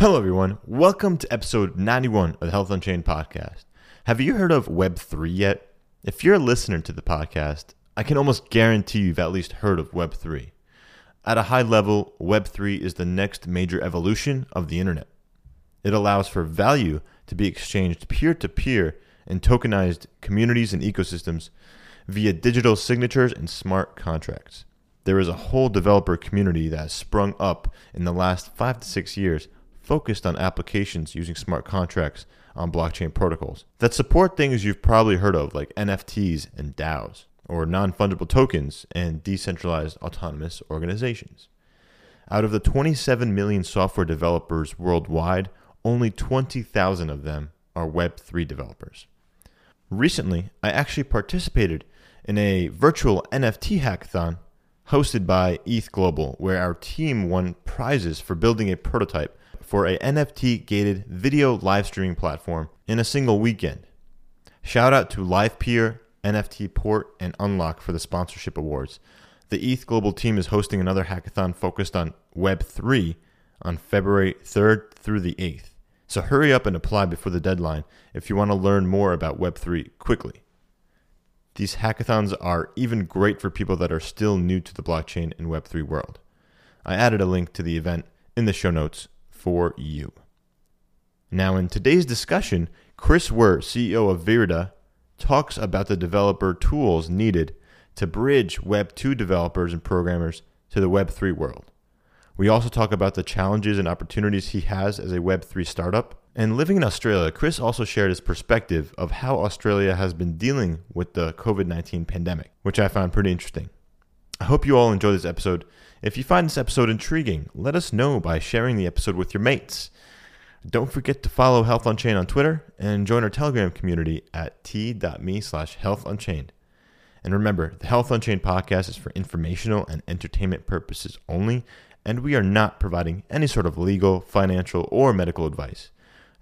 Hello, everyone. Welcome to episode 91 of the Health Unchained podcast. Have you heard of Web3 yet? If you're a listener to the podcast, I can almost guarantee you've at least heard of Web3. At a high level, Web3 is the next major evolution of the internet. It allows for value to be exchanged peer to peer in tokenized communities and ecosystems via digital signatures and smart contracts. There is a whole developer community that has sprung up in the last five to six years focused on applications using smart contracts on blockchain protocols that support things you've probably heard of, like NFTs and DAOs, or non fungible tokens and decentralized autonomous organizations. Out of the 27 million software developers worldwide, only 20,000 of them are Web3 developers. Recently, I actually participated in a virtual NFT hackathon hosted by ETH Global, where our team won prizes for building a prototype for a NFT gated video live streaming platform in a single weekend. Shout out to LivePeer, NFT Port, and Unlock for the sponsorship awards. The ETH Global team is hosting another hackathon focused on Web3 on February 3rd through the 8th. So hurry up and apply before the deadline if you want to learn more about Web3 quickly. These hackathons are even great for people that are still new to the blockchain and Web3 world. I added a link to the event in the show notes for you. Now, in today's discussion, Chris Were, CEO of Verida, talks about the developer tools needed to bridge Web 2 developers and programmers to the Web 3 world. We also talk about the challenges and opportunities he has as a Web 3 startup. And living in Australia, Chris also shared his perspective of how Australia has been dealing with the COVID 19 pandemic, which I found pretty interesting. I hope you all enjoy this episode. If you find this episode intriguing, let us know by sharing the episode with your mates. Don't forget to follow Health Unchained on Twitter and join our Telegram community at t.me slash health healthunchained. And remember, the Health Unchained podcast is for informational and entertainment purposes only, and we are not providing any sort of legal, financial, or medical advice.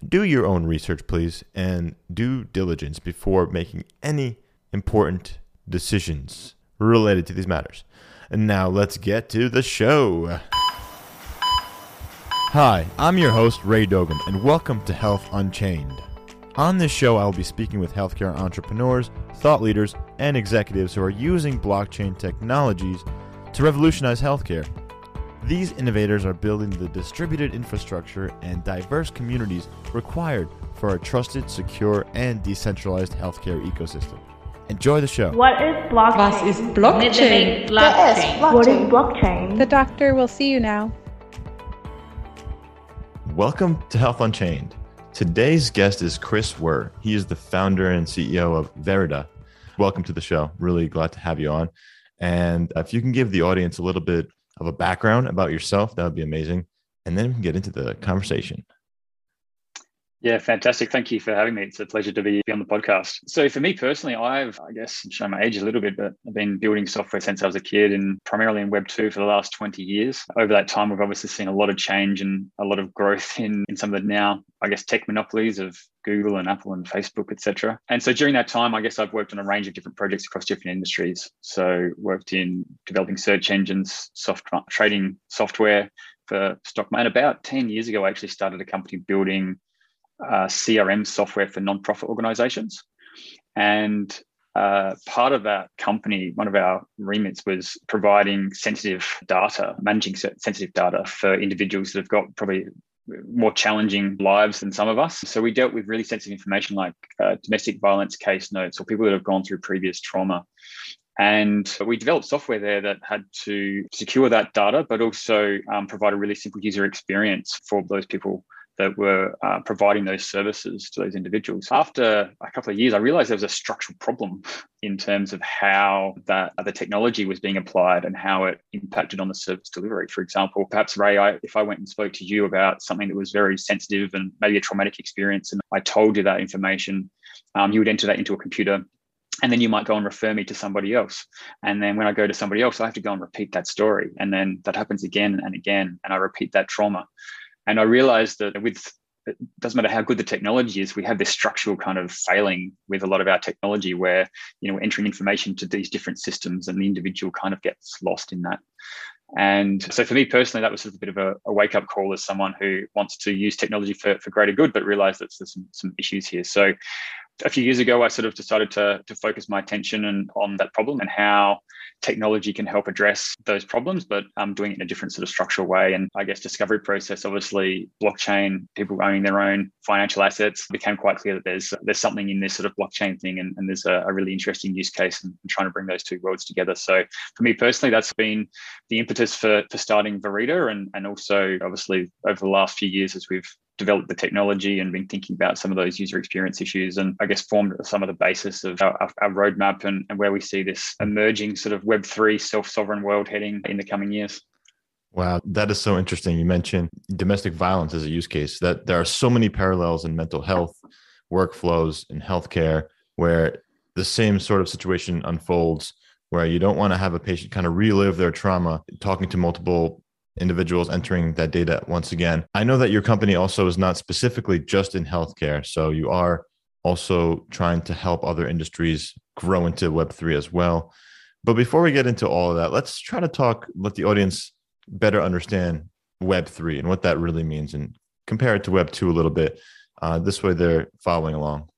Do your own research, please, and due diligence before making any important decisions related to these matters. And now let's get to the show. Hi, I'm your host, Ray Dogan, and welcome to Health Unchained. On this show, I will be speaking with healthcare entrepreneurs, thought leaders, and executives who are using blockchain technologies to revolutionize healthcare. These innovators are building the distributed infrastructure and diverse communities required for a trusted, secure, and decentralized healthcare ecosystem. Enjoy the show. What is blockchain? Was ist Blockchain? blockchain? What is blockchain? The doctor will see you now. Welcome to Health Unchained. Today's guest is Chris Were. He is the founder and CEO of Verida. Welcome to the show. Really glad to have you on. And if you can give the audience a little bit of a background about yourself, that would be amazing. And then we can get into the conversation. Yeah, fantastic. Thank you for having me. It's a pleasure to be on the podcast. So, for me personally, I've, I guess, shown my age a little bit, but I've been building software since I was a kid and primarily in Web 2 for the last 20 years. Over that time, we've obviously seen a lot of change and a lot of growth in, in some of the now, I guess, tech monopolies of Google and Apple and Facebook, etc. And so during that time, I guess I've worked on a range of different projects across different industries. So, worked in developing search engines, soft trading software for stock. And about 10 years ago, I actually started a company building uh, CRM software for nonprofit organizations. And uh, part of that company, one of our remits was providing sensitive data, managing sensitive data for individuals that have got probably more challenging lives than some of us. So we dealt with really sensitive information like uh, domestic violence case notes or people that have gone through previous trauma. And we developed software there that had to secure that data, but also um, provide a really simple user experience for those people that were uh, providing those services to those individuals. After a couple of years, I realized there was a structural problem in terms of how that uh, the technology was being applied and how it impacted on the service delivery. For example, perhaps Ray, I, if I went and spoke to you about something that was very sensitive and maybe a traumatic experience, and I told you that information, um, you would enter that into a computer and then you might go and refer me to somebody else and then when i go to somebody else i have to go and repeat that story and then that happens again and again and i repeat that trauma and I realized that with it doesn't matter how good the technology is, we have this structural kind of failing with a lot of our technology where, you know, we're entering information to these different systems and the individual kind of gets lost in that. And so for me personally, that was sort of a bit of a, a wake up call as someone who wants to use technology for, for greater good, but realized that there's some, some issues here. So a few years ago, I sort of decided to, to focus my attention and, on that problem and how technology can help address those problems, but um, doing it in a different sort of structural way. And I guess discovery process, obviously, blockchain, people owning their own financial assets, became quite clear that there's there's something in this sort of blockchain thing, and, and there's a, a, really interesting use case and trying to bring those two worlds together. So for me personally, that's been the impetus for for starting Verida, and and also obviously over the last few years as we've developed the technology and been thinking about some of those user experience issues and I guess formed some of the basis of our, our roadmap and, and where we see this emerging sort of Web3 self sovereign world heading in the coming years. Wow, that is so interesting. You mentioned domestic violence as a use case, that there are so many parallels in mental health workflows in healthcare where the same sort of situation unfolds where you don't want to have a patient kind of relive their trauma talking to multiple individuals entering that data once again. I know that your company also is not specifically just in healthcare. So you are also trying to help other industries grow into Web3 as well. But before we get into all of that, let's try to talk, let the audience better understand Web3 and what that really means and compare it to Web2 a little bit. Uh, this way they're following along.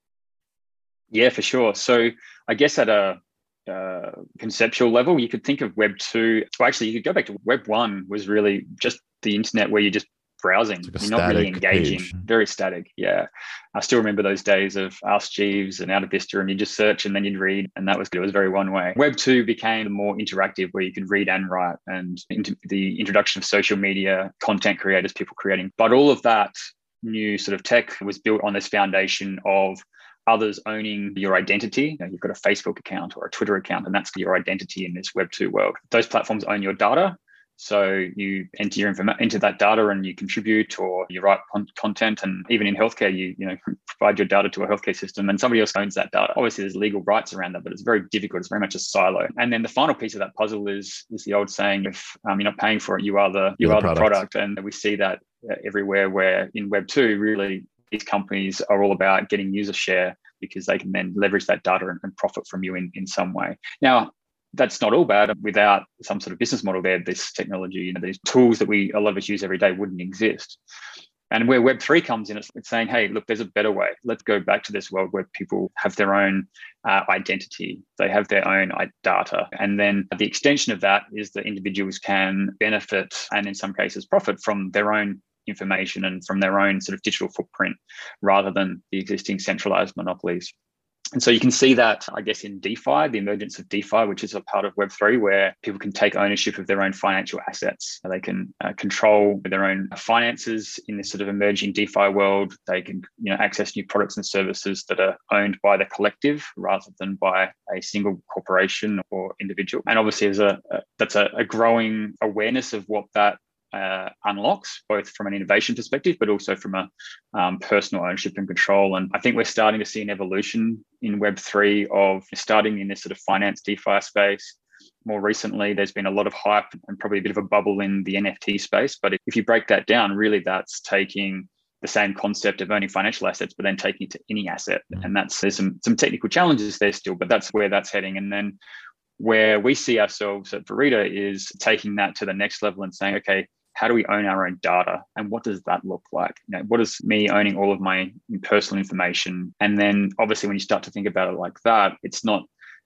Yeah, for sure. So I guess at a uh, conceptual level, you could think of Web two. Well, actually, you could go back to Web one was really just the internet where you're just browsing. Like you're not really engaging. Page. Very static. Yeah, I still remember those days of Ask Jeeves and AltaVista, and you just search and then you'd read, and that was good. It was very one way. Web two became more interactive, where you could read and write, and the introduction of social media, content creators, people creating. But all of that new sort of tech was built on this foundation of others owning your identity. You know, you've got a Facebook account or a Twitter account, and that's your identity in this Web2 world. Those platforms own your data. So you enter your information into that data and you contribute or you write con- content. And even in healthcare, you you know provide your data to a healthcare system and somebody else owns that data. Obviously, there's legal rights around that, but it's very difficult. It's very much a silo. And then the final piece of that puzzle is is the old saying: if um, you're not paying for it, you are the you you're are the product. the product. And we see that uh, everywhere. Where in Web two, really these companies are all about getting user share because they can then leverage that data and, and profit from you in, in some way. Now, that's not all bad. Without some sort of business model there, this technology, you know, these tools that we a lot of us use every day wouldn't exist. And where Web3 comes in, it's, saying, hey, look, there's a better way. Let's go back to this world where people have their own uh, identity, they have their own data. And then the extension of that is that individuals can benefit and, in some cases, profit from their own information and from their own sort of digital footprint rather than the existing centralized monopolies. And so you can see that, I guess, in DeFi, the emergence of DeFi, which is a part of Web3, where people can take ownership of their own financial assets. They can uh, control their own finances in this sort of emerging DeFi world. They can, you know, access new products and services that are owned by the collective rather than by a single corporation or individual. And obviously, there's a, a that's a, a growing awareness of what that uh, unlocks, both from an innovation perspective, but also from a um, personal ownership and control. And I think we're starting to see an evolution in Web3 of starting in this sort of finance DeFi space. More recently, there's been a lot of hype and probably a bit of a bubble in the NFT space. But if you break that down, really that's taking the same concept of owning financial assets, but then taking it to any asset. Mm-hmm. And that's there's some some technical challenges there still, but that's where that's heading. And then where we see ourselves at Verida is taking that to the next level and saying, okay, how do we own our own data? And what does that look like? You know what is me owning all of my personal information? And then obviously when you start to think about it like that it's not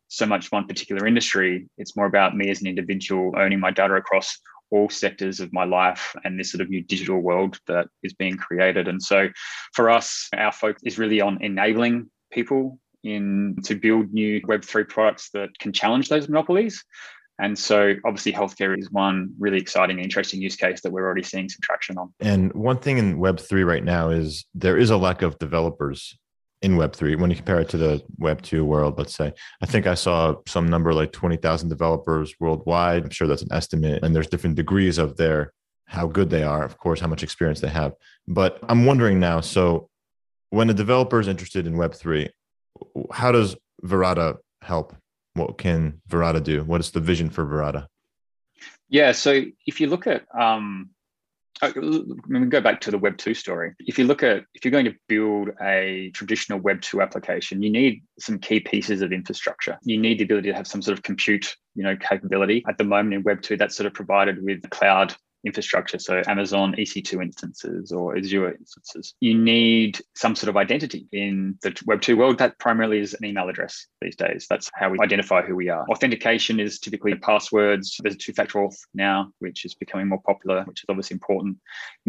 so much one particular industry. It's more about me as an individual owning my data across all sectors of my life and this sort of new digital world that is being created. And so for us our focus is really on enabling people in to build new web3 products that can challenge those monopolies and so, obviously, healthcare is one really exciting and interesting use case that we're already seeing some traction on. And one thing in Web3 right now is there is a lack of developers in Web3 when you compare it to the Web2 world, let's say. I think I saw some number like 20,000 developers worldwide. I'm sure that's an estimate. And there's different degrees of their how good they are, of course, how much experience they have. But I'm wondering now so, when a developer is interested in Web3, how does Verida help? What can Verida do? What is the vision for Verida? Yeah, so if you look at um, I mean, go back to the Web 2 story. If you look at, if you're going to build a traditional Web 2 application, you need some key pieces of infrastructure. You need the ability to have some sort of compute, you know, capability. At the moment in Web 2, that's sort of provided with cloud infrastructure, so Amazon EC2 instances or Azure instances, you need some sort of identity in the Web2 world. That primarily is an email address these days. That's how we identify who we are. Authentication is typically passwords. There's two-factor auth now, which is becoming more popular, which is obviously important.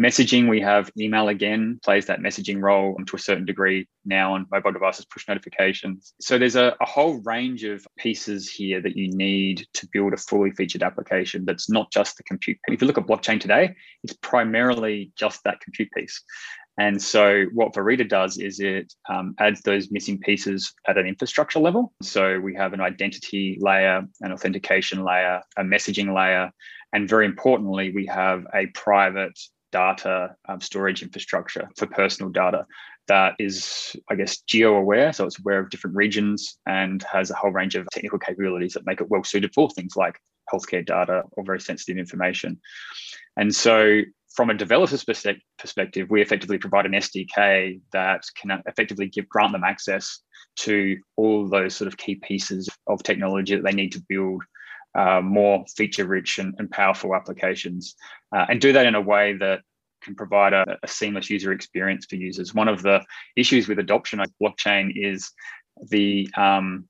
Messaging, we have email again, plays that messaging role to a certain degree now on mobile devices, push notifications. So there's a, a whole range of pieces here that you need to build a fully featured application that's not just the compute. If you look at blockchain, blockchain today, it's primarily just that compute piece. And so, what Verida does is it um, adds those missing pieces at an infrastructure level. So, we have an identity layer, an authentication layer, a messaging layer, and very importantly, we have a private data um, storage infrastructure for personal data that is, I guess, geo aware. So, it's aware of different regions and has a whole range of technical capabilities that make it well suited for things like healthcare data or very sensitive information. And so, from a developer's perspective, we effectively provide an SDK that can effectively give grant them access to all those sort of key pieces of technology that they need to build uh, more feature-rich and, and, powerful applications, uh, and do that in a way that can provide a, a, seamless user experience for users. One of the issues with adoption of blockchain is the um,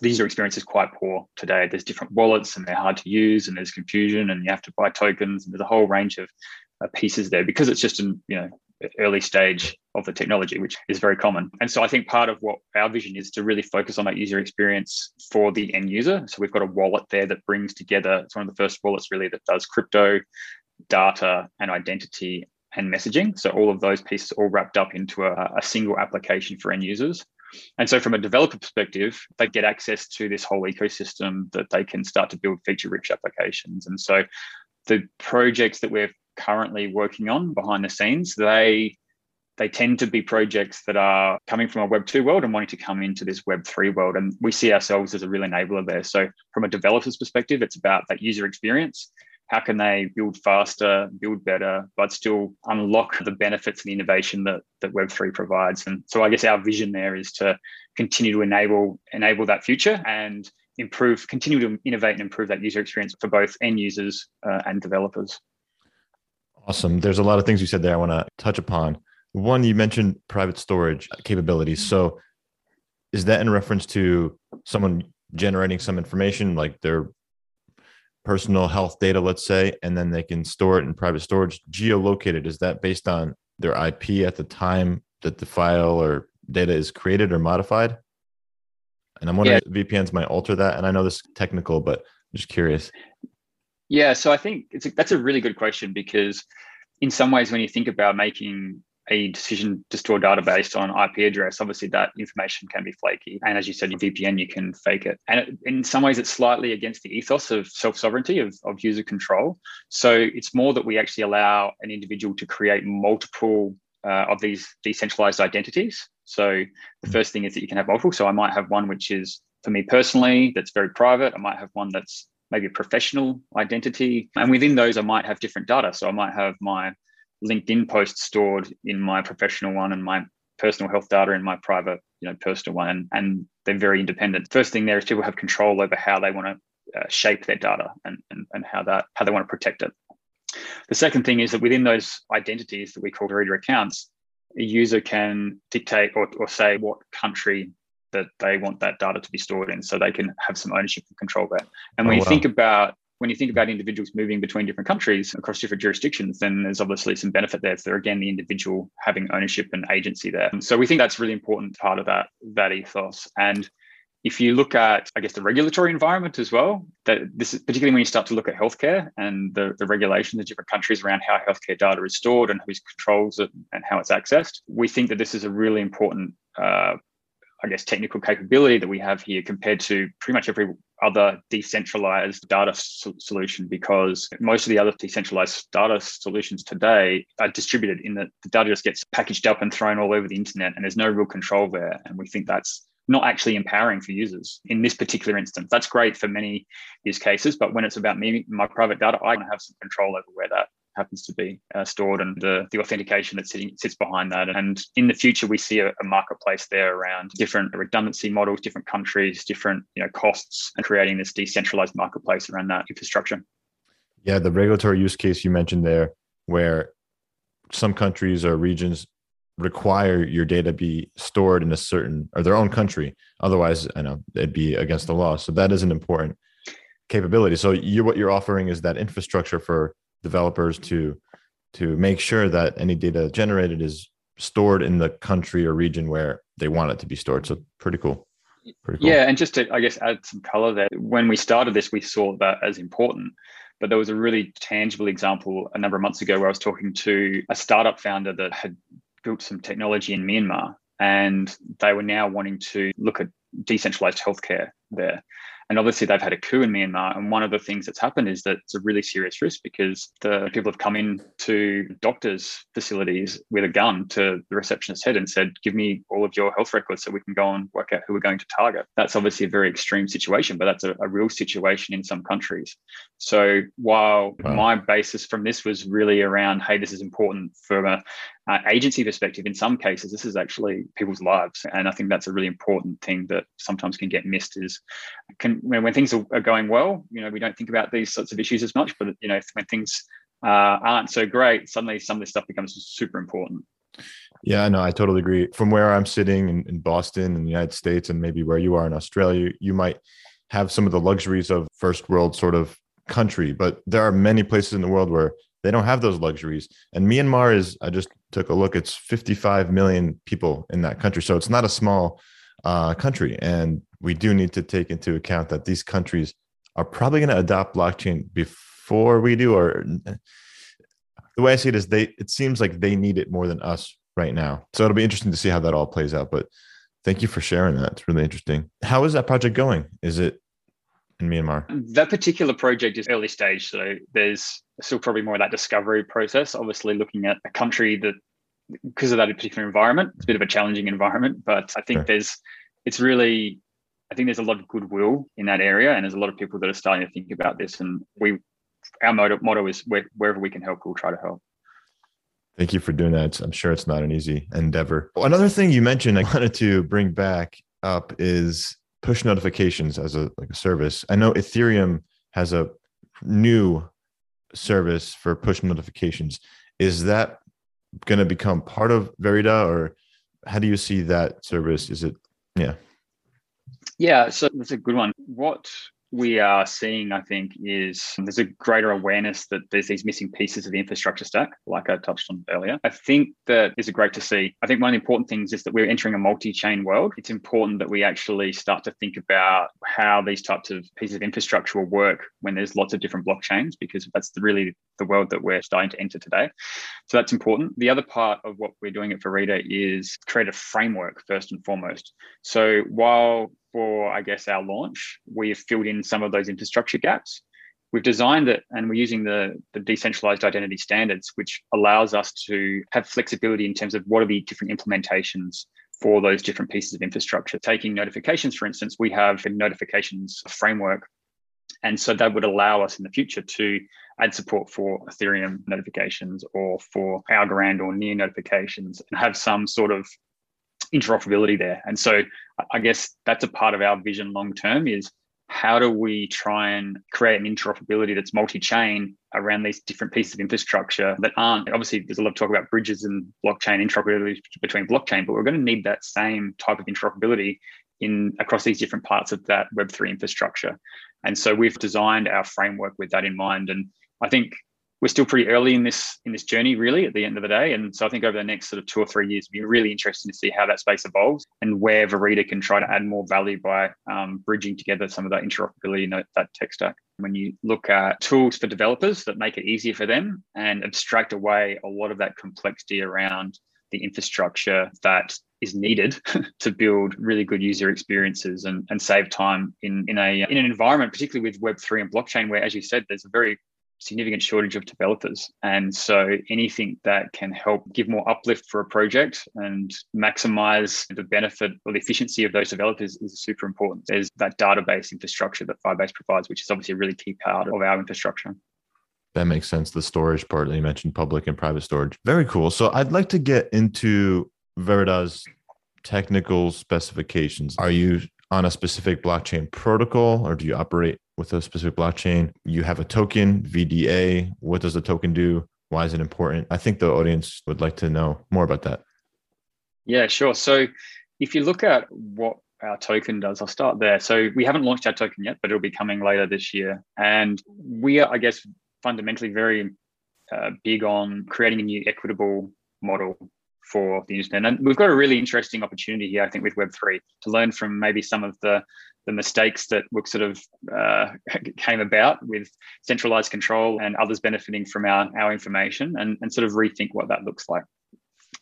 the user experience is quite poor today. There's different wallets and they're hard to use, and there's confusion, and you have to buy tokens, and there's a whole range of uh, pieces there because it's just an you know early stage of the technology, which is very common. And so I think part of what our vision is to really focus on that user experience for the end user. So we've got a wallet there that brings together. It's one of the first wallets really that does crypto, data, and identity and messaging. So all of those pieces all wrapped up into a, a single application for end users. And so, from a developer perspective, they get access to this whole ecosystem that they can start to build feature rich applications. And so, the projects that we're currently working on behind the scenes, they they tend to be projects that are coming from a Web 2 world and wanting to come into this Web 3 world. And we see ourselves as a real enabler there. So, from a developer's perspective, it's about that user experience how can they build faster, build better, but still unlock the benefits and innovation that, that Web3 provides? And so I guess our vision there is to continue to enable enable that future and improve, continue to innovate and improve that user experience for both end users uh, and developers. Awesome. There's a lot of things you said there I want to touch upon. One, you mentioned private storage capabilities. So is that in reference to someone generating some information like they're personal health data, let's say, and then they can store it in private storage. Geolocated, is that based on their IP at the time that the file or data is created or modified? And I'm wondering yeah. if VPNs might alter that. And I know this is technical, but I'm just curious. Yeah, so I think it's a, that's a really good question because in some ways, when you think about making a decision to store data based on IP address, obviously that information can be flaky. And as you said, your VPN, you can fake it. And it, in some ways, it's slightly against the ethos of self sovereignty, of, of user control. So it's more that we actually allow an individual to create multiple uh, of these decentralized identities. So the hmm. first thing is that you can have multiple. So I might have one which is for me personally, that's very private. I might have one that's maybe a professional identity. And within those, I might have different data. So I might have my LinkedIn posts stored in my professional one and my personal health data in my private, you know, personal one, and, and they're very independent. First thing there is people have control over how they want to uh, shape their data and, and, and how that how they want to protect it. The second thing is that within those identities that we call Verida accounts, a user can dictate or, or say what country that they want that data to be stored in so they can have some ownership and control there. And when oh, you think about when you think about individuals moving between different countries across different jurisdictions, then there's obviously some benefit there for again the individual having ownership and agency there. So we think that's really important part of that that ethos. And if you look at, I guess, the regulatory environment as well, that this is particularly when you start to look at healthcare and the, the regulations of different countries around how healthcare data is stored and who controls it and how it's accessed, we think that this is a really important uh, I guess, technical capability that we have here compared to pretty much every other decentralized data so- solution because most of the other decentralized data solutions today are distributed in that the data just gets packaged up and thrown all over the internet and there's no real control there. And we think that's not actually empowering for users in this particular instance. That's great for many use cases, but when it's about me, my private data, I want to have some control over where that happens to be uh, stored and the, the authentication that sitting, sits behind that. And in the future, we see a, a, marketplace there around different redundancy models, different countries, different you know costs, and creating this decentralized marketplace around that infrastructure. Yeah, the regulatory use case you mentioned there, where some countries or regions require your data be stored in a certain or their own country. Otherwise, I know it'd be against the law. So that is an important capability. So you what you're offering is that infrastructure for developers to to make sure that any data generated is stored in the country or region where they want it to be stored. So pretty cool. Pretty cool. Yeah, and just to I guess add some color there. When we started this, we saw that as important but there was a really tangible example a number of months ago where I was talking to a startup founder that had built some technology in Myanmar and they were now wanting to look at decentralized healthcare there. And obviously, they've had a coup in Myanmar. And one of the things that's happened is that it's a really serious risk because the people have come in to doctors' facilities with a gun to the receptionist's head and said, Give me all of your health records so we can go and work out who we're going to target. That's obviously a very extreme situation, but that's a, a real situation in some countries. So while wow. my basis from this was really around, hey, this is important from a, uh, agency perspective, in some cases, this is actually people's lives, and I think that's a really important thing that sometimes can get missed. Is can when, when things are, are, going well, you know, we don't think about these sorts of issues as much, but you know, when things uh, aren't so great, suddenly some of this stuff becomes super important. Yeah, no, I totally agree. From where I'm sitting in, in Boston, in the United States, and maybe where you are in Australia, you might have some of the luxuries of first world sort of country, but there are many places in the world where they don't have those luxuries. And Myanmar is, I just took a look, it's 55 million people in that country. So it's not a small uh, country. And we do need to take into account that these countries are probably going to adopt blockchain before we do, or the way I see it is they, it seems like they need it more than us right now. So it'll be interesting to see how that all plays out. But thank you for sharing that. It's really interesting. How is that project going? Is it in Myanmar? That particular project is early stage, so there's still probably more of that discovery process. Obviously, looking at a country that because of that particular environment, it's a bit of a challenging environment. But I think sure. there's it's really I think there's a lot of goodwill in that area, and there's a lot of people that are starting to think about this. And we our motto, motto is wherever we can help, we'll try to help. Thank you for doing that. I'm sure it's not an easy endeavor. Another thing you mentioned I wanted to bring back up is push notifications as a like a service. I know Ethereum has a new service for push notifications. Is that going to become part of Verida, or how do you see that service? Is it yeah? Yeah, so that's a good one. What we are seeing, I think, is there's a greater awareness that there's these missing pieces of the infrastructure stack, like I touched on earlier. I think that is great to see. I think one of the important things is that we're entering a multi-chain world. It's important that we actually start to think about how these types of pieces of infrastructure will work when there's lots of different blockchains, because that's really the world that we're starting to enter today. So that's important. The other part of what we're doing at Verida is create a framework first and foremost. So while for, I guess, our launch, we've filled in some of those infrastructure gaps. We've designed it and we're using the, the decentralized identity standards, which allows us to have flexibility in terms of what are the different implementations for those different pieces of infrastructure. Taking notifications, for instance, we have a notifications framework. And so that would allow us in the future to add support for Ethereum notifications or for Algorand or Near notifications and have some sort of interoperability there. And so I guess that's a part of our vision long term is how do we try and create an interoperability that's multi-chain around these different pieces of infrastructure that aren't obviously there's a lot of talk about bridges and blockchain interoperability between blockchain but we're going to need that same type of interoperability in across these different parts of that web3 infrastructure and so we've designed our framework with that in mind and i think we're still pretty early in this in this journey really at the end of the day. And so i think over the next sort of two or three years it'll be really interesting to see how that space evolves and where verida can try to add more value by um, bridging together some of that interoperability in that tech stack. When you look at tools for developers that make it easier for them and abstract away a lot of that complexity around the infrastructure that is needed to build really good user experiences and, and save time in, in a in an environment, particularly with Web3 and blockchain, where as you said, there's a very significant shortage of developers. And so anything that can help give more uplift for a project and maximize the benefit or the efficiency of those developers is super important. There's that database infrastructure that Firebase provides, which is obviously a really key part of our infrastructure. That makes sense. The storage part that you mentioned, public and private storage. Very cool. So I'd like to get into Verida's technical specifications. Are you on a specific blockchain protocol or do you operate with a specific blockchain? You have a token, VDA. What does the token do? Why is it important? I think the audience would like to know more about that. Yeah, sure. So if you look at what our token does, I'll start there. So we haven't launched our token yet, but it'll be coming later this year. And we are, I guess, fundamentally very uh, big on creating a new equitable model for the internet. And we've got a really interesting opportunity here, I think, with Web3 to learn from maybe some of the the mistakes that sort of uh, came about with centralized control and others benefiting from our, our information and, and sort of rethink what that looks like.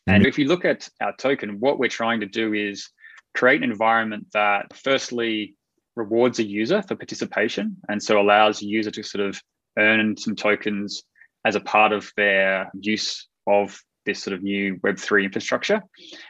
And if you look at our token, what we're trying to do is create an environment that firstly rewards a user for participation and so allows a user to sort of earn some tokens as a part of their use of this sort of new Web3 infrastructure.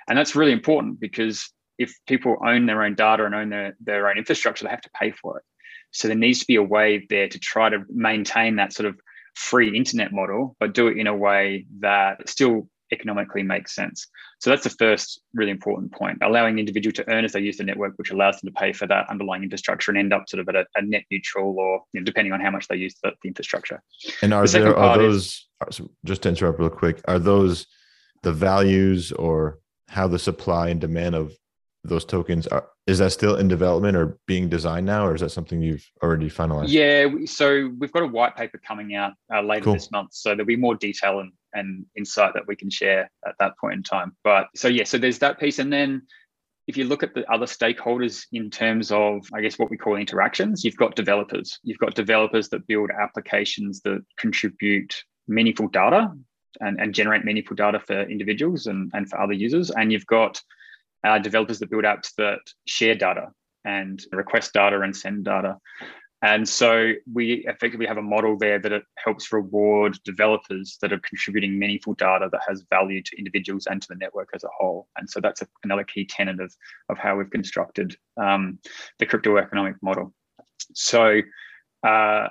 And that's really important because if people own their own data and own their, their own infrastructure, they have to pay for it. So there needs to be a way there to try to maintain that sort of free internet model, but do it in a way that still economically makes sense. So that's the first really important point, allowing the individual to earn as they use the network, which allows them to pay for that underlying infrastructure and end up sort of at a, a net neutral or you know, depending on how much they use the, the infrastructure. And are the there are those is, just to interrupt real quick, are those the values or how the supply and demand of those tokens are is that still in development or being designed now or is that something you've already finalized yeah so we've got a white paper coming out uh, later cool. this month so there'll be more detail and, and insight that we can share at that point in time. But so yeah so there's that piece. And then if you look at the other stakeholders in terms of i guess what we call interactions you've got developers. You've got developers that build applications that contribute meaningful data and, and generate meaningful data for individuals and, and for other users. And you've got uh, developers that build apps that share data and request data and send data. And so we effectively have a model there that it helps reward developers that are contributing meaningful data that has value to individuals and to the network as a whole. And so that's a, another key tenet of, of how we've constructed um, the crypto economic model. So uh,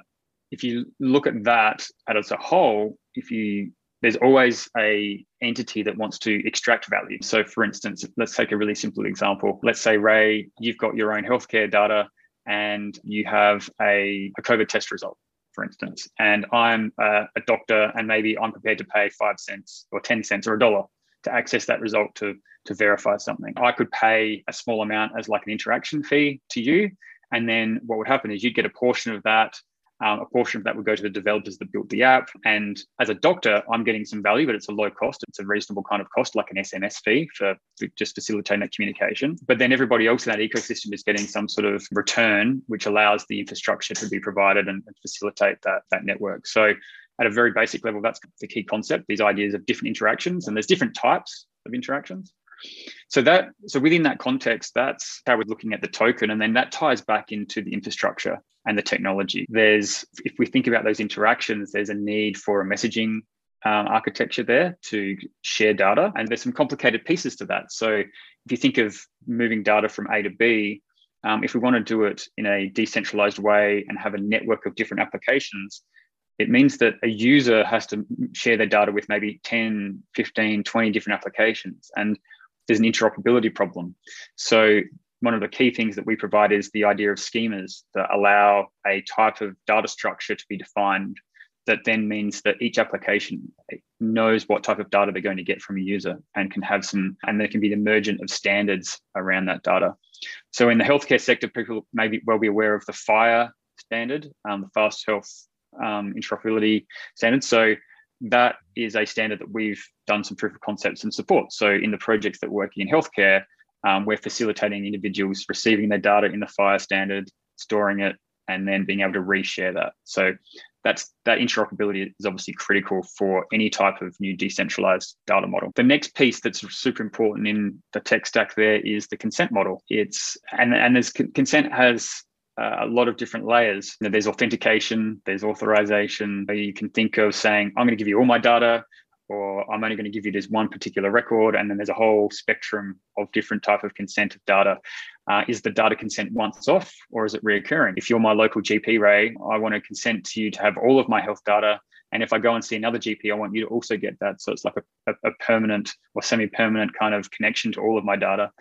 if you look at that as a whole, if you there's always a entity that wants to extract value. So for instance, let's take a really simple example. Let's say Ray, you've got your own healthcare data and you have a, a COVID test result, for instance, and I'm a, a doctor and maybe I'm prepared to pay five cents or 10 cents or a dollar to access that result to, to verify something. I could pay a small amount as like an interaction fee to you. And then what would happen is you'd get a portion of that um, a portion of that would go to the developers that built the app. And as a doctor, I'm getting some value, but it's a low cost. It's a reasonable kind of cost, like an SMS fee for, just facilitating that communication. But then everybody else in that ecosystem is getting some sort of return, which allows the infrastructure to be provided and, and facilitate that, that network. So at a very basic level, that's the key concept, these ideas of different interactions. And there's different types of interactions. So that so within that context, that's how we're looking at the token, and then that ties back into the infrastructure and the technology. There's if we think about those interactions, there's a need for a messaging um, architecture there to share data, and there's some complicated pieces to that. So if you think of moving data from A to B, um, if we want to do it in a decentralized way and have a network of different applications, it means that a user has to share their data with maybe 10, 15, 20 different applications. And there's an interoperability problem. So one of the key things that we provide is the idea of schemas that allow a type of data structure to be defined that then means that each application knows what type of data they're going to get from a user and can have some and there can be the emergent of standards around that data so in the healthcare sector people may be well be aware of the FHIR standard um, the fast health um, interoperability standard so that is a standard that we've done some proof of concepts and support. So in the projects that we're working in healthcare, um, we're facilitating individuals receiving their data in the FHIR standard, storing it, and then being able to reshare that. So that's that interoperability is obviously critical for any type of new decentralized data model. The next piece that's super important in the tech stack there is the consent model. It's and and there's consent has uh, a lot of different layers. You know, there's authentication, there's authorization. You can think of saying, I'm going to give you all my data, or I'm only going to give you this one particular record. And then there's a whole spectrum of different type of consent of data. Uh, is the data consent once off or is it reoccurring? If you're my local GP, Ray, I want to consent to you to have all of my health data And if I go and see another GP, I want you to also get that. So it's like a, a, a permanent or semi permanent kind of connection to all of my data.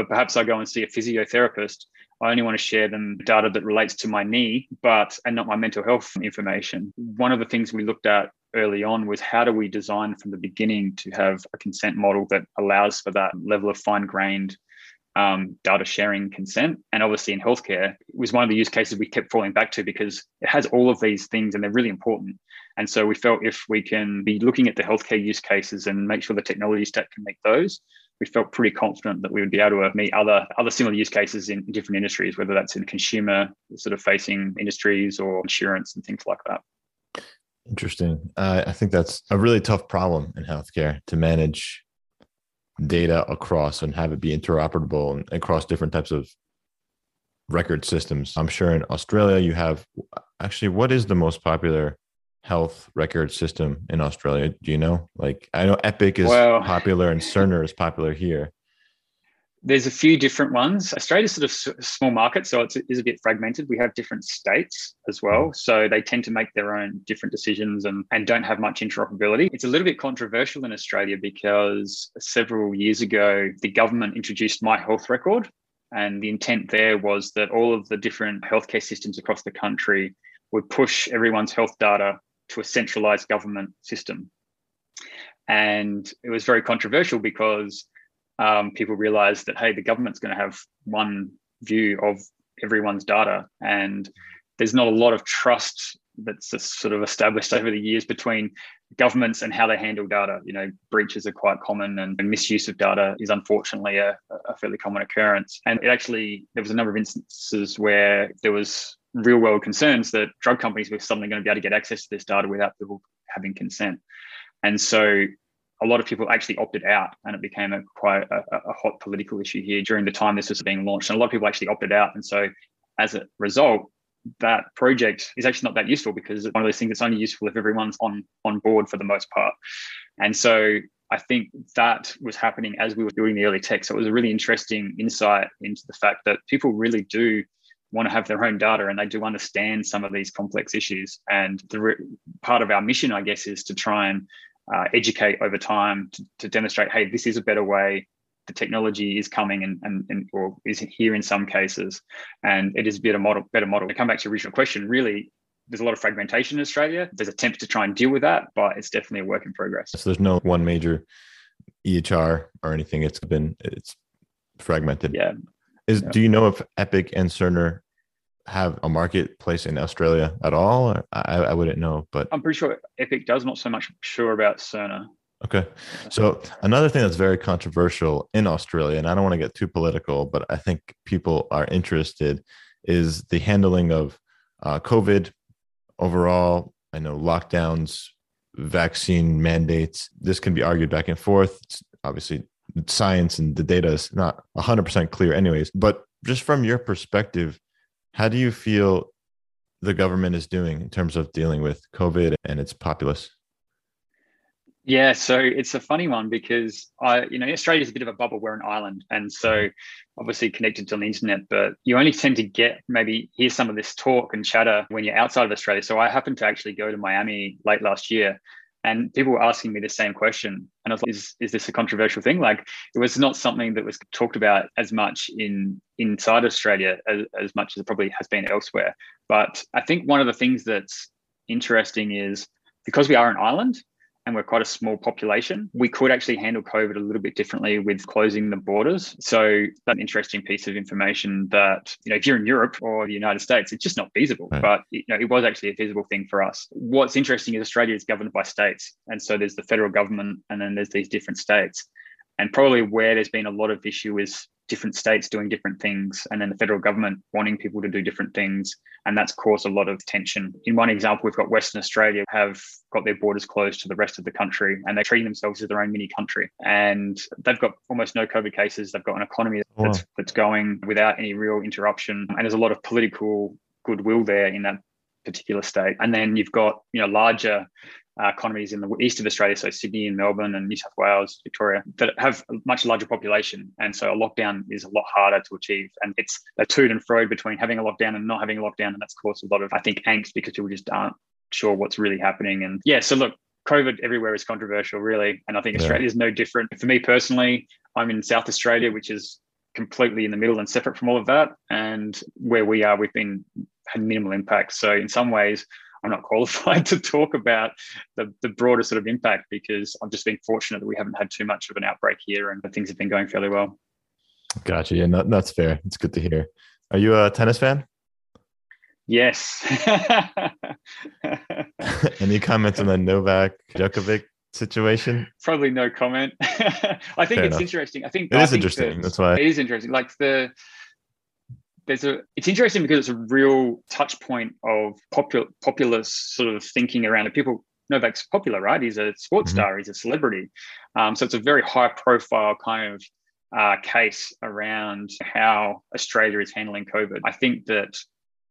But perhaps I go and see a physiotherapist. I only want to share them data that relates to my knee, but and not my mental health information. One of the things we looked at early on was how do we design from the beginning to have a consent model that allows for that level of fine grained um, data sharing consent. And obviously, in healthcare, it was one of the use cases we kept falling back to because it has all of these things and they're really important. And so we felt if we can be looking at the healthcare use cases and make sure the technology stack can meet those, we felt pretty confident that we would be able to meet other other similar use cases in different industries, whether that's in consumer sort of facing industries or insurance and things like that. Interesting. Uh, I think that's a really tough problem in healthcare to manage data across and have it be interoperable across different types of record systems. I'm sure in Australia you have actually what is the most popular health record system in Australia? Do you know? Like I know Epic is well, popular and Cerner is popular here. There's a few different ones. Australia's sort of a small market, so it's, it is a bit fragmented. We have different states as well, mm. so they tend to make their own different decisions and, and don't have much interoperability. It's a little bit controversial in Australia because several years ago, the government introduced My Health Record, and the intent there was that all of the different healthcare systems across the country would push everyone's health data to a centralized government system. And it was very controversial because um, people realized that, hey, the government's going to have one view of everyone's data. And there's not a lot of trust that's sort of established over the years between governments and how they handle data. You know, breaches are quite common and, misuse of data is unfortunately a, a, fairly common occurrence. And it actually, there was a number of instances where there was real world concerns that drug companies were suddenly going to be able to get access to this data without people having consent. And so a lot of people actually opted out and it became a quite a, a, hot political issue here during the time this was being launched and a lot of people actually opted out and so as a result that project is actually not that useful because it's one of those things that's only useful if everyone's on on board for the most part and so I think that was happening as we were doing the early tech. So it was a really interesting insight into the fact that people really do want to have their own data and they do understand some of these complex issues. And the re- part of our mission, I guess, is to try and uh, educate over time to, to, demonstrate, hey, this is a better way. The technology is coming and, and, and or is here in some cases, and it is a better model. Better model. To come back to your original question, really, there's a lot of fragmentation in Australia. There's attempts to try and deal with that, but it's definitely a work in progress. So there's no one major EHR or anything. It's been it's fragmented. Yeah. Is yeah. do you know if Epic and Cerner have a marketplace in Australia at all? I, I wouldn't know, but I'm pretty sure Epic does. Not so much sure about Cerner. Okay. So another thing that's very controversial in Australia, and I don't want to get too political, but I think people are interested, is the handling of uh, COVID overall. I know lockdowns, vaccine mandates. This can be argued back and forth. It's obviously, science and the data is not 100% clear, anyways. But just from your perspective, how do you feel the government is doing in terms of dealing with COVID and its populace? Yeah, so it's a funny one because I, you know, Australia is a bit of a bubble. We're an island, and so obviously connected to the internet. But you only tend to get maybe hear some of this talk and chatter when you're outside of Australia. So I happened to actually go to Miami late last year, and people were asking me the same question. And I was like, is, is this a controversial thing? Like it was not something that was talked about as much in inside Australia as, as much as it probably has been elsewhere. But I think one of the things that's interesting is because we are an island, and we're quite a small population, we could actually handle COVID a little bit differently with closing the borders. So that's an interesting piece of information that, you know, if you're in Europe or the United States, it's just not feasible. Right. But you know, it was actually a feasible thing for us. What's interesting is Australia is governed by states. And so there's the federal government and then there's these different states. And probably where there's been a lot of issue is different states doing different things and then the federal government wanting people to do different things and that's caused a lot of tension. In one example we've got western australia have got their borders closed to the rest of the country and they're treating themselves as their own mini country. And they've got almost no covid cases. They've got an economy that's, wow. that's going without any real interruption. And there's a lot of political goodwill there in that particular state. And then you've got you know larger uh, economies in the east of Australia, so Sydney and Melbourne and New South Wales, Victoria, that have a much larger population. And so a lockdown is a lot harder to achieve. And it's a to and fro between having a lockdown and not having a lockdown. And that's caused a lot of, I think, angst because people just aren't sure what's really happening. And yeah, so look, COVID everywhere is controversial, really. And I think Australia is no different. For me personally, I'm in South Australia, which is completely in the middle and separate from all of that. And where we are, we've been had minimal impact. So in some ways, I'm not qualified to talk about the, the broader sort of impact because I've just been fortunate that we haven't had too much of an outbreak here and things have been going fairly well. Gotcha. Yeah, no, that's fair. It's good to hear. Are you a tennis fan? Yes. Any comments on the Novak Djokovic situation? Probably no comment. I think Fair it's enough. interesting. I think it I is interesting. That That's why it is interesting. Like the there's a it's interesting because it's a real touch point of popular populist sort of thinking around it. People Novak's popular, right? He's a sports mm-hmm. star. He's a celebrity. Um, so it's a very high profile kind of uh, case around how Australia is handling COVID. I think that